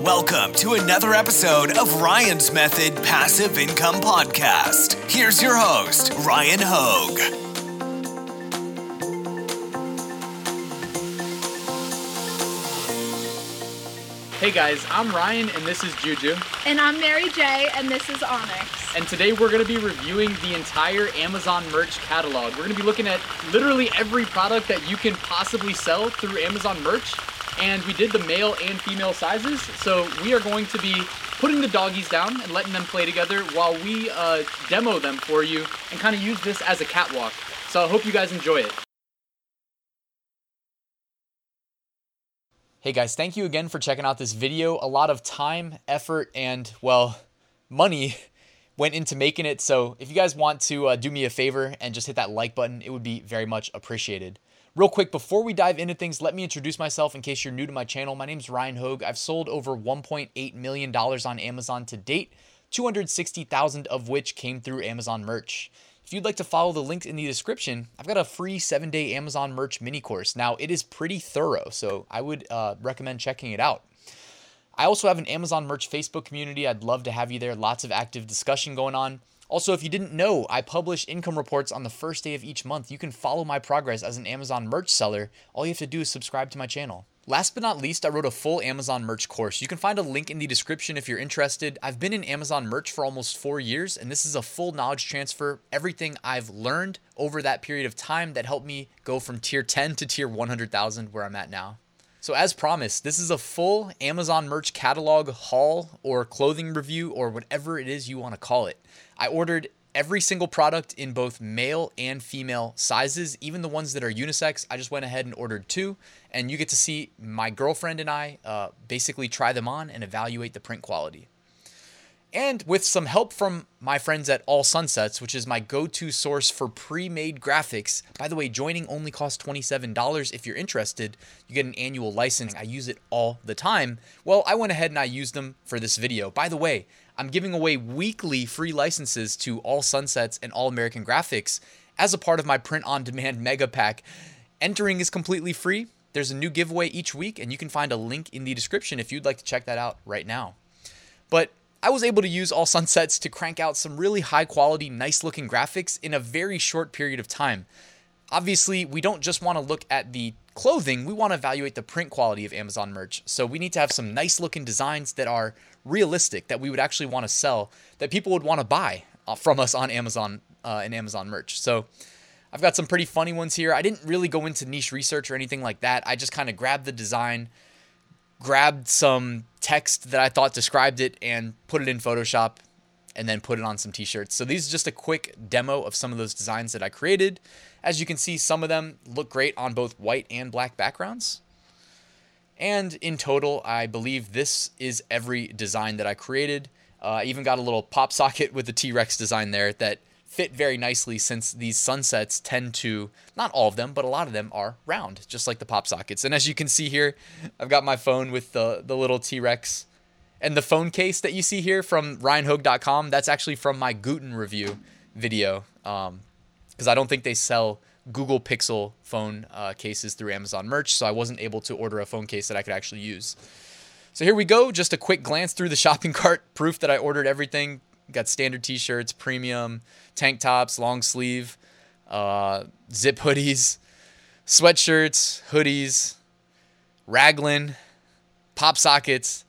Welcome to another episode of Ryan's Method Passive Income Podcast. Here's your host, Ryan Hogue. Hey guys, I'm Ryan and this is Juju. And I'm Mariel, and this is Onyx. And today we're going to be reviewing the entire Amazon merch catalog. We're going to be looking at literally every product that you can possibly sell through Amazon merch. And we did the male and female sizes. So we are going to be putting the doggies down and letting them play together while we uh, demo them for you and kind of use this as a catwalk. So I hope you guys enjoy it. Hey guys, thank you again for checking out this video. A lot of time, effort, and well, money went into making it. So if you guys want to uh, do me a favor and just hit that like button, it would be very much appreciated. Real quick, before we dive into things, let me introduce myself in case you're new to my channel. My name is Ryan Hogue. I've sold over $1.8 million on Amazon to date, 260,000 of which came through Amazon merch. If you'd like to follow the link in the description, I've got a free seven day Amazon merch mini course. Now, it is pretty thorough, so I would uh, recommend checking it out. I also have an Amazon merch Facebook community. I'd love to have you there. Lots of active discussion going on. Also, if you didn't know, I publish income reports on the first day of each month. You can follow my progress as an Amazon merch seller. All you have to do is subscribe to my channel. Last but not least, I wrote a full Amazon merch course. You can find a link in the description if you're interested. I've been in Amazon merch for almost four years, and this is a full knowledge transfer. Everything I've learned over that period of time that helped me go from tier 10 to tier 100,000, where I'm at now. So, as promised, this is a full Amazon merch catalog haul or clothing review or whatever it is you want to call it. I ordered every single product in both male and female sizes, even the ones that are unisex. I just went ahead and ordered two, and you get to see my girlfriend and I uh, basically try them on and evaluate the print quality. And with some help from my friends at All Sunsets, which is my go to source for pre made graphics. By the way, joining only costs $27. If you're interested, you get an annual license. I use it all the time. Well, I went ahead and I used them for this video. By the way, I'm giving away weekly free licenses to All Sunsets and All American Graphics as a part of my print on demand mega pack. Entering is completely free. There's a new giveaway each week, and you can find a link in the description if you'd like to check that out right now. But I was able to use All Sunsets to crank out some really high quality, nice looking graphics in a very short period of time. Obviously, we don't just want to look at the clothing, we want to evaluate the print quality of Amazon merch. So we need to have some nice looking designs that are realistic, that we would actually want to sell, that people would want to buy uh, from us on Amazon uh, and Amazon merch. So I've got some pretty funny ones here. I didn't really go into niche research or anything like that. I just kind of grabbed the design, grabbed some text that I thought described it, and put it in Photoshop and then put it on some t-shirts. So these are just a quick demo of some of those designs that I created. As you can see, some of them look great on both white and black backgrounds. And in total, I believe this is every design that I created. Uh, I even got a little pop socket with the T-Rex design there that fit very nicely since these sunsets tend to, not all of them, but a lot of them are round, just like the pop sockets. And as you can see here, I've got my phone with the, the little T-Rex. And the phone case that you see here from ryanhogue.com, that's actually from my Gooten review video. Because um, I don't think they sell Google Pixel phone uh, cases through Amazon merch, so I wasn't able to order a phone case that I could actually use. So here we go, just a quick glance through the shopping cart, proof that I ordered everything, Got standard t-shirts, premium, tank tops, long sleeve, uh, zip hoodies, sweatshirts, hoodies, raglan, pop sockets,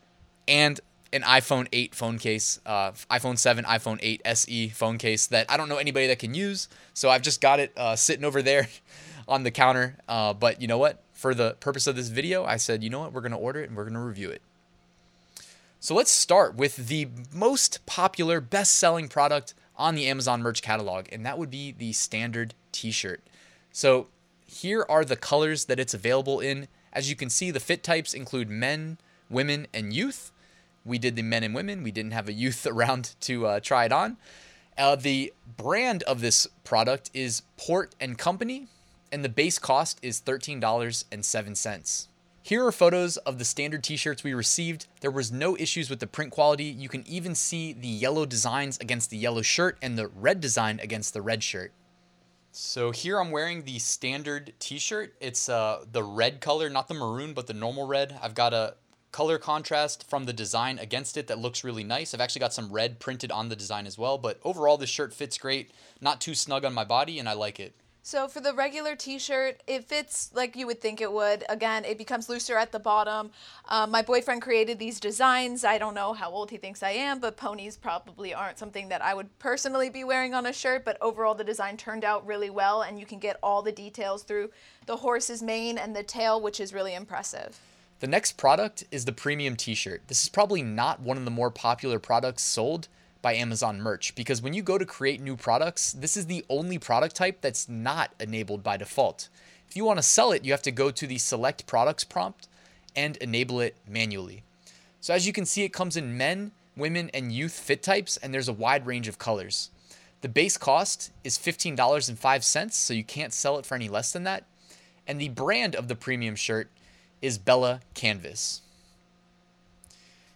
and an iPhone 8 phone case, uh, iPhone 7, iPhone 8 SE phone case that I don't know anybody that can use. So I've just got it uh, sitting over there on the counter. Uh, but you know what? For the purpose of this video, I said, you know what? We're going to order it and we're going to review it. So let's start with the most popular, best selling product on the Amazon merch catalog, and that would be the standard t shirt. So here are the colors that it's available in. As you can see, the fit types include men, women, and youth. We did the men and women, we didn't have a youth around to uh, try it on. Uh, the brand of this product is Port and Company, and the base cost is $13.07. Here are photos of the standard t-shirts we received. There was no issues with the print quality. You can even see the yellow designs against the yellow shirt and the red design against the red shirt. So here I'm wearing the standard t-shirt. It's uh, the red color, not the maroon, but the normal red. I've got a color contrast from the design against it that looks really nice. I've actually got some red printed on the design as well, but overall this shirt fits great, not too snug on my body, and I like it. So for the regular t-shirt, it fits like you would think it would. Again, it becomes looser at the bottom. Um, my boyfriend created these designs. I don't know how old he thinks I am, but ponies probably aren't something that I would personally be wearing on a shirt, but overall the design turned out really well and you can get all the details through the horse's mane and the tail, which is really impressive. The next product is the premium t-shirt. This is probably not one of the more popular products sold, by Amazon merch because when you go to create new products, this is the only product type that's not enabled by default. If you want to sell it, you have to go to the select products prompt and enable it manually. So as you can see, it comes in men, women, and youth fit types, and there's a wide range of colors. The base cost is $15.05, so you can't sell it for any less than that. And the brand of the premium shirt is Bella Canvas.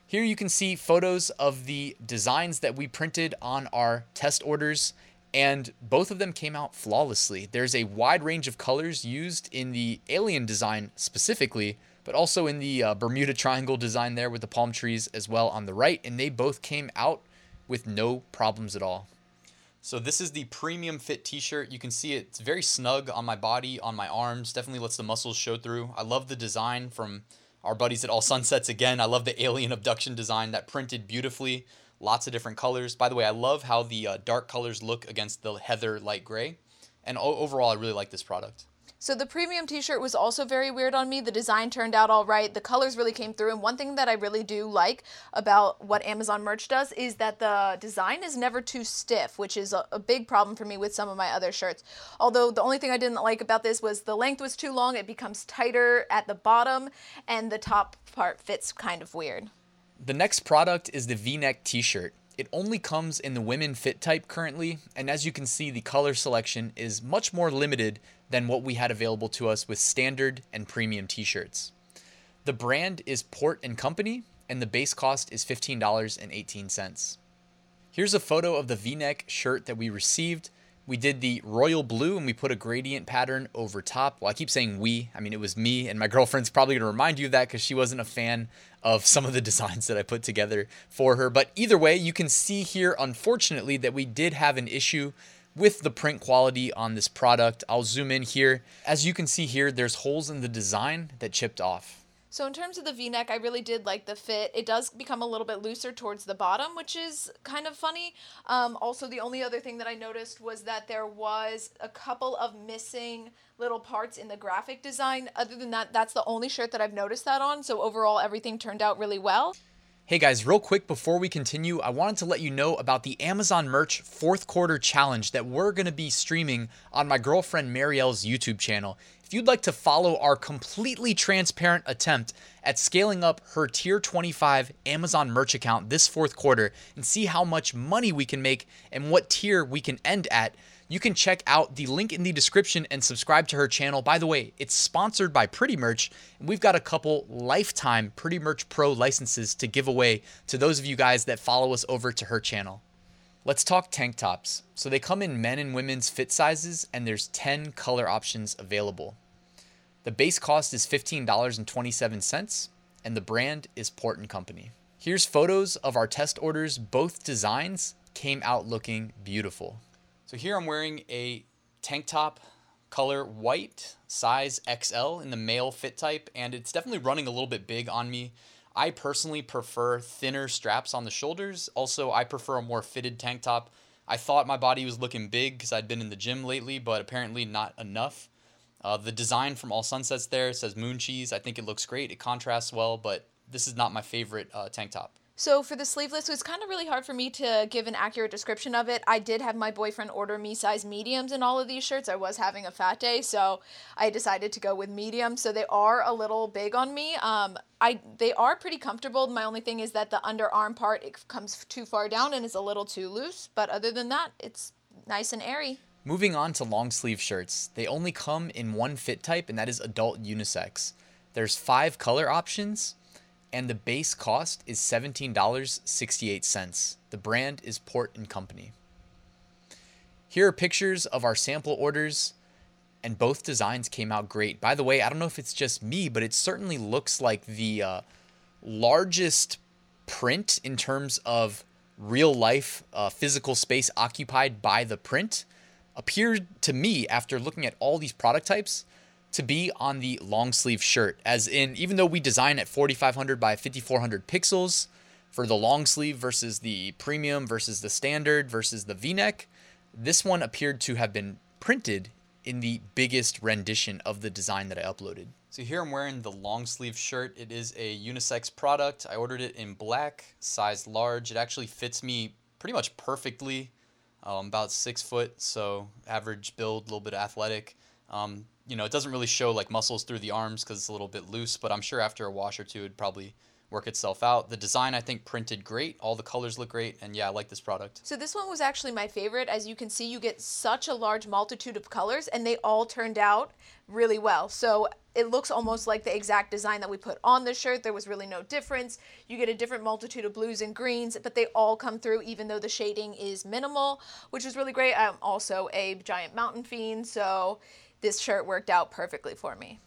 Here you can see photos of the designs that we printed on our test orders and both of them came out flawlessly. There's a wide range of colors used in the alien design specifically, but also in the uh, Bermuda Triangle design there with the palm trees as well on the right, and they both came out with no problems at all. So this is the premium fit t-shirt. You can see it's very snug on my body, on my arms, definitely lets the muscles show through. I love the design from our buddies at All Sunsets again. I love the alien abduction design that printed beautifully. Lots of different colors. By the way, I love how the uh, dark colors look against the heather light gray. And overall, I really like this product. So the premium t-shirt was also very weird on me. The design turned out all right. The colors really came through. And one thing that I really do like about what Amazon merch does is that the design is never too stiff, which is a, a, big problem for me with some of my other shirts. Although the only thing I didn't like about this was the length was too long. It becomes tighter at the bottom and the top part fits kind of weird. The next product is the V-neck t-shirt. It only comes in the women fit type currently, and as you can see, the color selection is much more limited than what we had available to us with standard and premium t-shirts. The brand is Port and Company, and the base cost is $15.18. Here's a photo of the V-neck shirt that we received. We did the royal blue and we put a gradient pattern over top. Well, I keep saying we. I mean, it was me and my girlfriend's probably going to remind you of that because she wasn't a fan of some of the designs that I put together for her. But either way, you can see here, unfortunately, that we did have an issue with the print quality on this product. I'll zoom in here. As you can see here, there's holes in the design that chipped off. So in terms of the v-neck, I really did like the fit. It does become a little bit looser towards the bottom, which is kind of funny. Um, also, the only other thing that I noticed was that there was a couple of missing little parts in the graphic design. Other than that, that's the only shirt that I've noticed that on. So overall, everything turned out really well. Hey guys, real quick before we continue, I wanted to let you know about the Amazon Merch fourth quarter challenge that we're going to be streaming on my girlfriend Mariel's YouTube channel. If you'd like to follow our completely transparent attempt at scaling up her tier 25 Amazon merch account this fourth quarter and see how much money we can make and what tier we can end at, you can check out the link in the description and subscribe to her channel. By the way, it's sponsored by Pretty Merch, and we've got a couple lifetime Pretty Merch Pro licenses to give away to those of you guys that follow us over to her channel. Let's talk tank tops. So they come in men and women's fit sizes, and there's 10 color options available. The base cost is $15.27, and the brand is Port and Company. Here's photos of our test orders. Both designs came out looking beautiful. So here I'm wearing a tank top color white, size XL in the male fit type, and it's definitely running a little bit big on me. I personally prefer thinner straps on the shoulders. Also, I prefer a more fitted tank top. I thought my body was looking big because I'd been in the gym lately, but apparently not enough. Uh, the design from All Sunsets there says moon cheese. I think it looks great. It contrasts well, but this is not my favorite uh, tank top. So for the sleeveless, it was kind of really hard for me to give an accurate description of it. I did have my boyfriend order me size mediums in all of these shirts. I was having a fat day, so I decided to go with medium. So they are a little big on me. Um, I they are pretty comfortable. My only thing is that the underarm part it comes too far down and is a little too loose. But other than that, it's nice and airy. Moving on to long sleeve shirts, they only come in one fit type, and that is adult unisex. There's five color options and the base cost is $17.68. The brand is Port and Company. Here are pictures of our sample orders, and both designs came out great. By the way, I don't know if it's just me, but it certainly looks like the uh, largest print in terms of real life uh, physical space occupied by the print appeared to me after looking at all these product types to be on the long sleeve shirt as in even though we design at 4500 by 5400 pixels for the long sleeve versus the premium versus the standard versus the v-neck this one appeared to have been printed in the biggest rendition of the design that I uploaded. So here I'm wearing the long sleeve shirt. It is a unisex product. I ordered it in black, size large. It actually fits me pretty much perfectly. Um, about six foot, so average build, a little bit athletic. Um, you know, it doesn't really show like muscles through the arms because it's a little bit loose, but I'm sure after a wash or two, it'd probably work itself out. The design, I think, printed great. All the colors look great. And yeah, I like this product. So this one was actually my favorite. As you can see, you get such a large multitude of colors and they all turned out really well. So it looks almost like the exact design that we put on the shirt. There was really no difference. You get a different multitude of blues and greens, but they all come through even though the shading is minimal, which is really great. I'm also a giant mountain fiend, so this shirt worked out perfectly for me.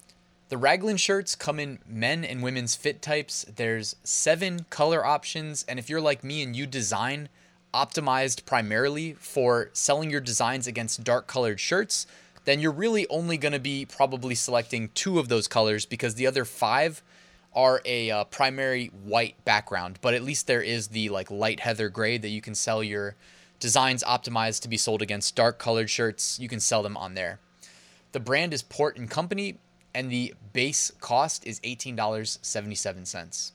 The Raglan shirts come in men and women's fit types. There's seven color options, and if you're like me and you design optimized primarily for selling your designs against dark colored shirts, then you're really only going to be probably selecting two of those colors because the other five are a uh, primary white background. But at least there is the like light heather gray that you can sell your designs optimized to be sold against dark colored shirts. You can sell them on there. The brand is Port and Company and the base cost is $18.77.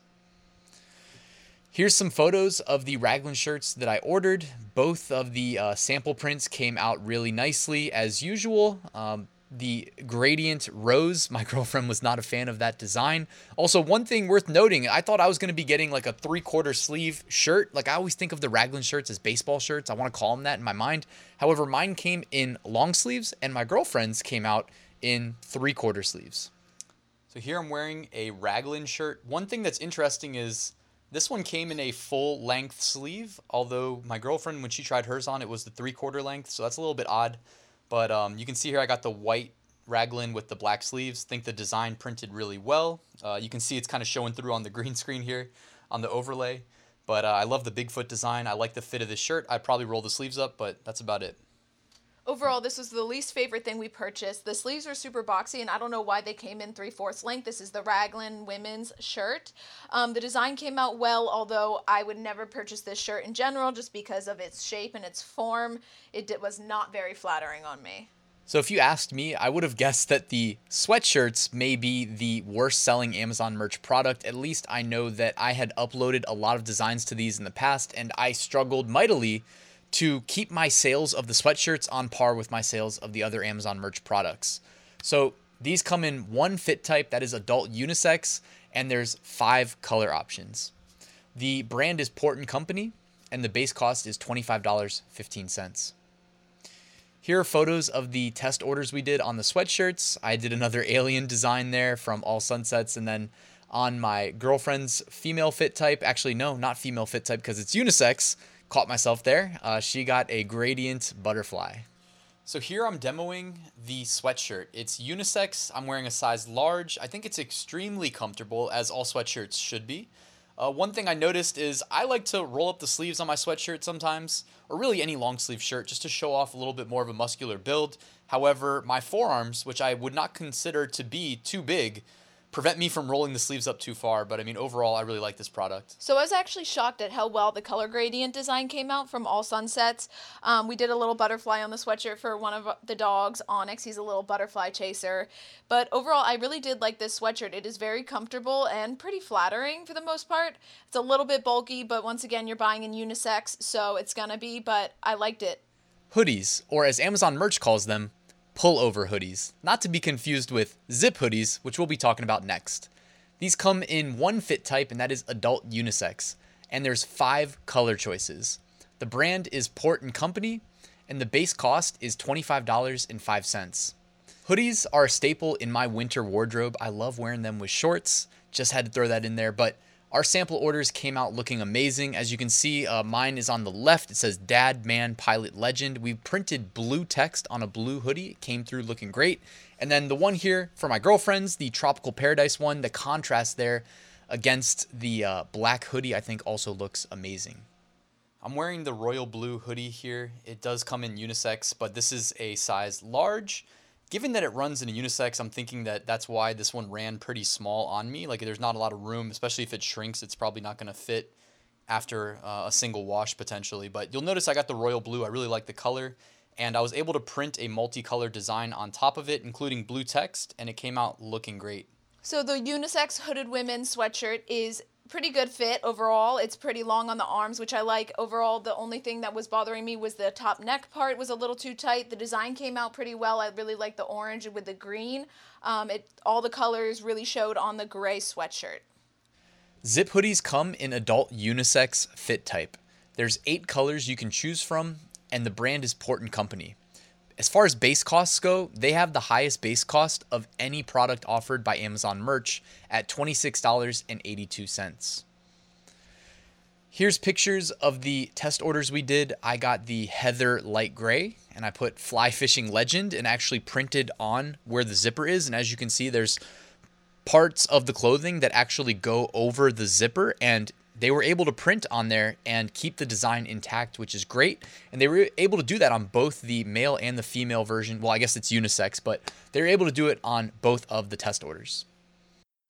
Here's some photos of the Raglan shirts that I ordered. Both of the uh, sample prints came out really nicely as usual. Um, the gradient rose, my girlfriend was not a fan of that design. Also, one thing worth noting, I thought I was going to be getting like a three quarter sleeve shirt. Like I always think of the Raglan shirts as baseball shirts. I want to call them that in my mind. However, mine came in long sleeves and my girlfriend's came out in three quarter sleeves. So here I'm wearing a Raglan shirt. One thing that's interesting is this one came in a full length sleeve, although my girlfriend, when she tried hers on, it was the three quarter length, so that's a little bit odd. But um, you can see here I got the white Raglan with the black sleeves. think the design printed really well. Uh, you can see it's kind of showing through on the green screen here on the overlay. But uh, I love the Bigfoot design. I like the fit of this shirt. I'd probably roll the sleeves up, but that's about it. Overall, this was the least favorite thing we purchased. The sleeves were super boxy, and I don't know why they came in three fourths length. This is the Raglan women's shirt. Um, the design came out well, although I would never purchase this shirt in general just because of its shape and its form. It was not very flattering on me. So, if you asked me, I would have guessed that the sweatshirts may be the worst selling Amazon merch product. At least I know that I had uploaded a lot of designs to these in the past, and I struggled mightily to keep my sales of the sweatshirts on par with my sales of the other Amazon merch products. So these come in one fit type that is adult unisex, and there's five color options. The brand is Port and Company, and the base cost is $25.15. Here are photos of the test orders we did on the sweatshirts. I did another alien design there from All Sunsets, and then on my girlfriend's female fit type, actually, no, not female fit type because it's unisex caught myself there. Uh, she got a gradient butterfly. So here I'm demoing the sweatshirt. It's unisex. I'm wearing a size large. I think it's extremely comfortable, as all sweatshirts should be. Uh, one thing I noticed is I like to roll up the sleeves on my sweatshirt sometimes, or really any long sleeve shirt, just to show off a little bit more of a muscular build. However, my forearms, which I would not consider to be too big, prevent me from rolling the sleeves up too far. But I mean, overall, I really like this product. So I was actually shocked at how well the color gradient design came out from All Sunsets. Um, we did a little butterfly on the sweatshirt for one of the dogs, Onyx. He's a little butterfly chaser. But overall, I really did like this sweatshirt. It is very comfortable and pretty flattering for the most part. It's a little bit bulky, but once again, you're buying in unisex, so it's gonna be, but I liked it. Hoodies, or as Amazon merch calls them, pullover hoodies, not to be confused with zip hoodies, which we'll be talking about next. These come in one fit type, and that is adult unisex, and there's five color choices. The brand is Port and Company, and the base cost is $25.05. Hoodies are a staple in my winter wardrobe. I love wearing them with shorts. Just had to throw that in there, but our sample orders came out looking amazing. As you can see, uh, mine is on the left. It says Dad Man Pilot Legend. We printed blue text on a blue hoodie. It came through looking great. And then the one here for my girlfriends, the Tropical Paradise one, the contrast there against the uh, black hoodie, I think also looks amazing. I'm wearing the royal blue hoodie here. It does come in unisex, but this is a size large. Given that it runs in a unisex, I'm thinking that that's why this one ran pretty small on me. Like there's not a lot of room, especially if it shrinks, it's probably not going to fit after uh, a single wash potentially. But you'll notice I got the royal blue. I really like the color and I was able to print a multicolor design on top of it, including blue text, and it came out looking great. So the unisex hooded women sweatshirt is pretty good fit overall. It's pretty long on the arms, which I like. Overall, the only thing that was bothering me was the top neck part was a little too tight. The design came out pretty well. I really like the orange with the green. Um, it all the colors really showed on the gray sweatshirt. Zip hoodies come in adult unisex fit type. There's eight colors you can choose from, and the brand is Port and Company. As far as base costs go, they have the highest base cost of any product offered by Amazon merch at $26.82. Here's pictures of the test orders we did. I got the Heather light gray and I put fly fishing legend and actually printed on where the zipper is. And as you can see, there's parts of the clothing that actually go over the zipper and they were able to print on there and keep the design intact, which is great. And they were able to do that on both the male and the female version. Well, I guess it's unisex, but they were able to do it on both of the test orders.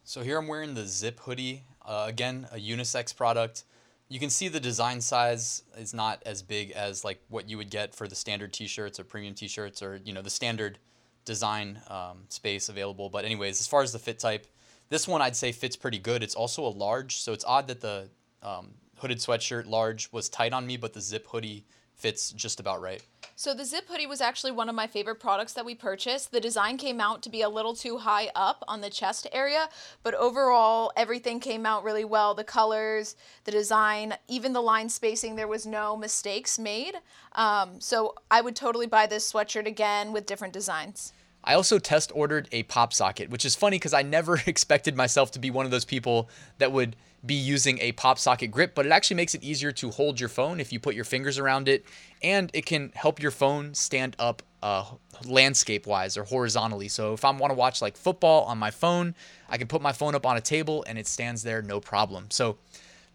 So here I'm wearing the Zip hoodie. Uh, again, a unisex product. You can see the design size is not as big as like what you would get for the standard t-shirts or premium t-shirts or you know the standard design um, space available. But anyways, as far as the fit type, this one I'd say fits pretty good. It's also a large, so it's odd that the um, hooded sweatshirt large was tight on me, but the zip hoodie fits just about right. So the zip hoodie was actually one of my favorite products that we purchased. The design came out to be a little too high up on the chest area, but overall everything came out really well. The colors, the design, even the line spacing, there was no mistakes made. Um, so I would totally buy this sweatshirt again with different designs. I also test ordered a pop socket, which is funny because I never expected myself to be one of those people that would be using a pop socket grip, but it actually makes it easier to hold your phone if you put your fingers around it, and it can help your phone stand up uh, landscape wise or horizontally. So if I want to watch like football on my phone, I can put my phone up on a table and it stands there no problem. So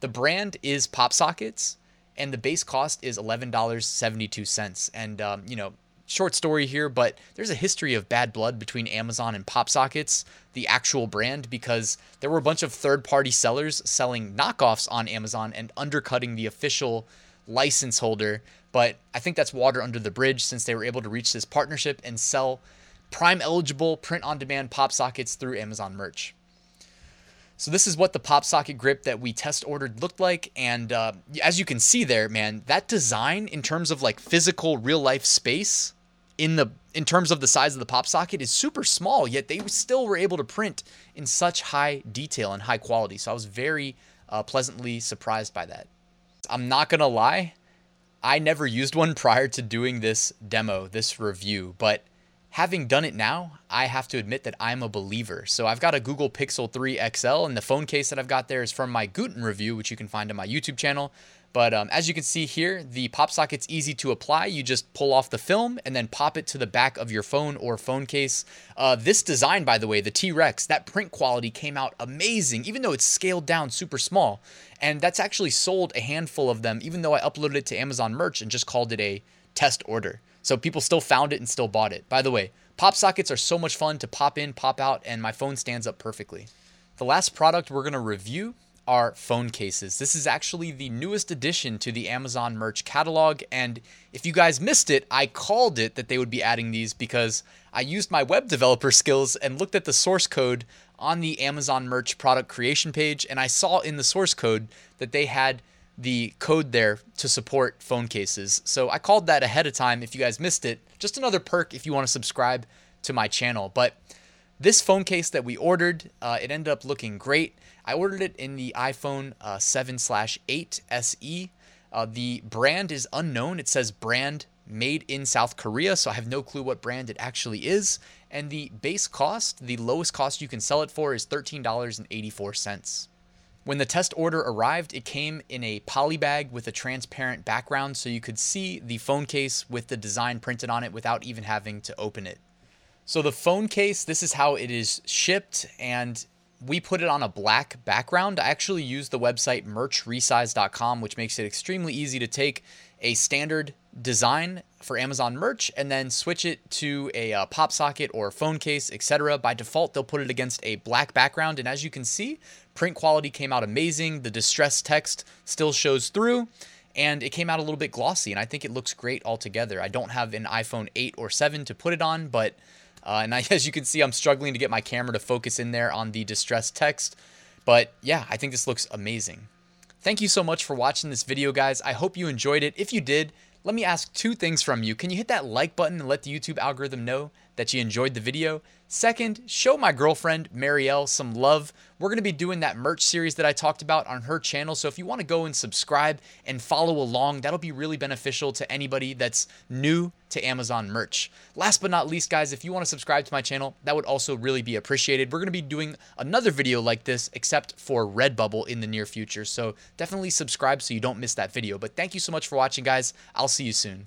the brand is PopSockets, and the base cost is $11.72. And, um, you know, short story here, but there's a history of bad blood between Amazon and PopSockets, the actual brand, because there were a bunch of third party sellers selling knockoffs on Amazon and undercutting the official license holder. But I think that's water under the bridge since they were able to reach this partnership and sell prime eligible print on demand PopSockets through Amazon merch. So this is what the pop socket grip that we test ordered looked like, and uh, as you can see there, man, that design in terms of like physical real life space in the in terms of the size of the pop socket is super small, yet they still were able to print in such high detail and high quality. So I was very uh, pleasantly surprised by that. I'm not gonna lie, I never used one prior to doing this demo, this review, but having done it now, I have to admit that I'm a believer. So I've got a Google Pixel 3 XL, and the phone case that I've got there is from my Gooten review, which you can find on my YouTube channel. But um, as you can see here, the pop socket's easy to apply. You just pull off the film and then pop it to the back of your phone or phone case. Uh, this design, by the way, the T-Rex, that print quality came out amazing, even though it's scaled down super small. And that's actually sold a handful of them, even though I uploaded it to Amazon merch and just called it a test order. So people still found it and still bought it. By the way, pop sockets are so much fun to pop in, pop out, and my phone stands up perfectly. The last product we're to review are phone cases. This is actually the newest addition to the Amazon merch catalog. And if you guys missed it, I called it that they would be adding these because I used my web developer skills and looked at the source code on the Amazon merch product creation page. And I saw in the source code that they had the code there to support phone cases. So I called that ahead of time if you guys missed it. Just another perk if you want to subscribe to my channel. But this phone case that we ordered, uh, it ended up looking great. I ordered it in the iPhone uh, 7 slash 8 SE. Uh, the brand is unknown. It says brand made in South Korea, so I have no clue what brand it actually is. And the base cost, the lowest cost you can sell it for, is $13.84. When the test order arrived, it came in a poly bag with a transparent background so you could see the phone case with the design printed on it without even having to open it. So the phone case, this is how it is shipped and we put it on a black background. I actually use the website merchresize.com, which makes it extremely easy to take a standard design for Amazon merch and then switch it to a uh, pop socket or phone case, etc. By default, they'll put it against a black background, and as you can see, print quality came out amazing. The distressed text still shows through, and it came out a little bit glossy, and I think it looks great altogether. I don't have an iPhone 8 or 7 to put it on, but uh, and I, as you can see, I'm struggling to get my camera to focus in there on the distressed text. But yeah, I think this looks amazing. Thank you so much for watching this video, guys. I hope you enjoyed it. If you did, let me ask two things from you. Can you hit that like button and let the YouTube algorithm know that you enjoyed the video? Second, show my girlfriend, Mariel, some love. We're going to be doing that merch series that I talked about on her channel. So if you want to go and subscribe and follow along, that'll be really beneficial to anybody that's new to Amazon merch. Last but not least, guys, if you want to subscribe to my channel, that would also really be appreciated. We're going to be doing another video like this, except for Redbubble in the near future. So definitely subscribe so you don't miss that video. But thank you so much for watching, guys. I'll see you soon.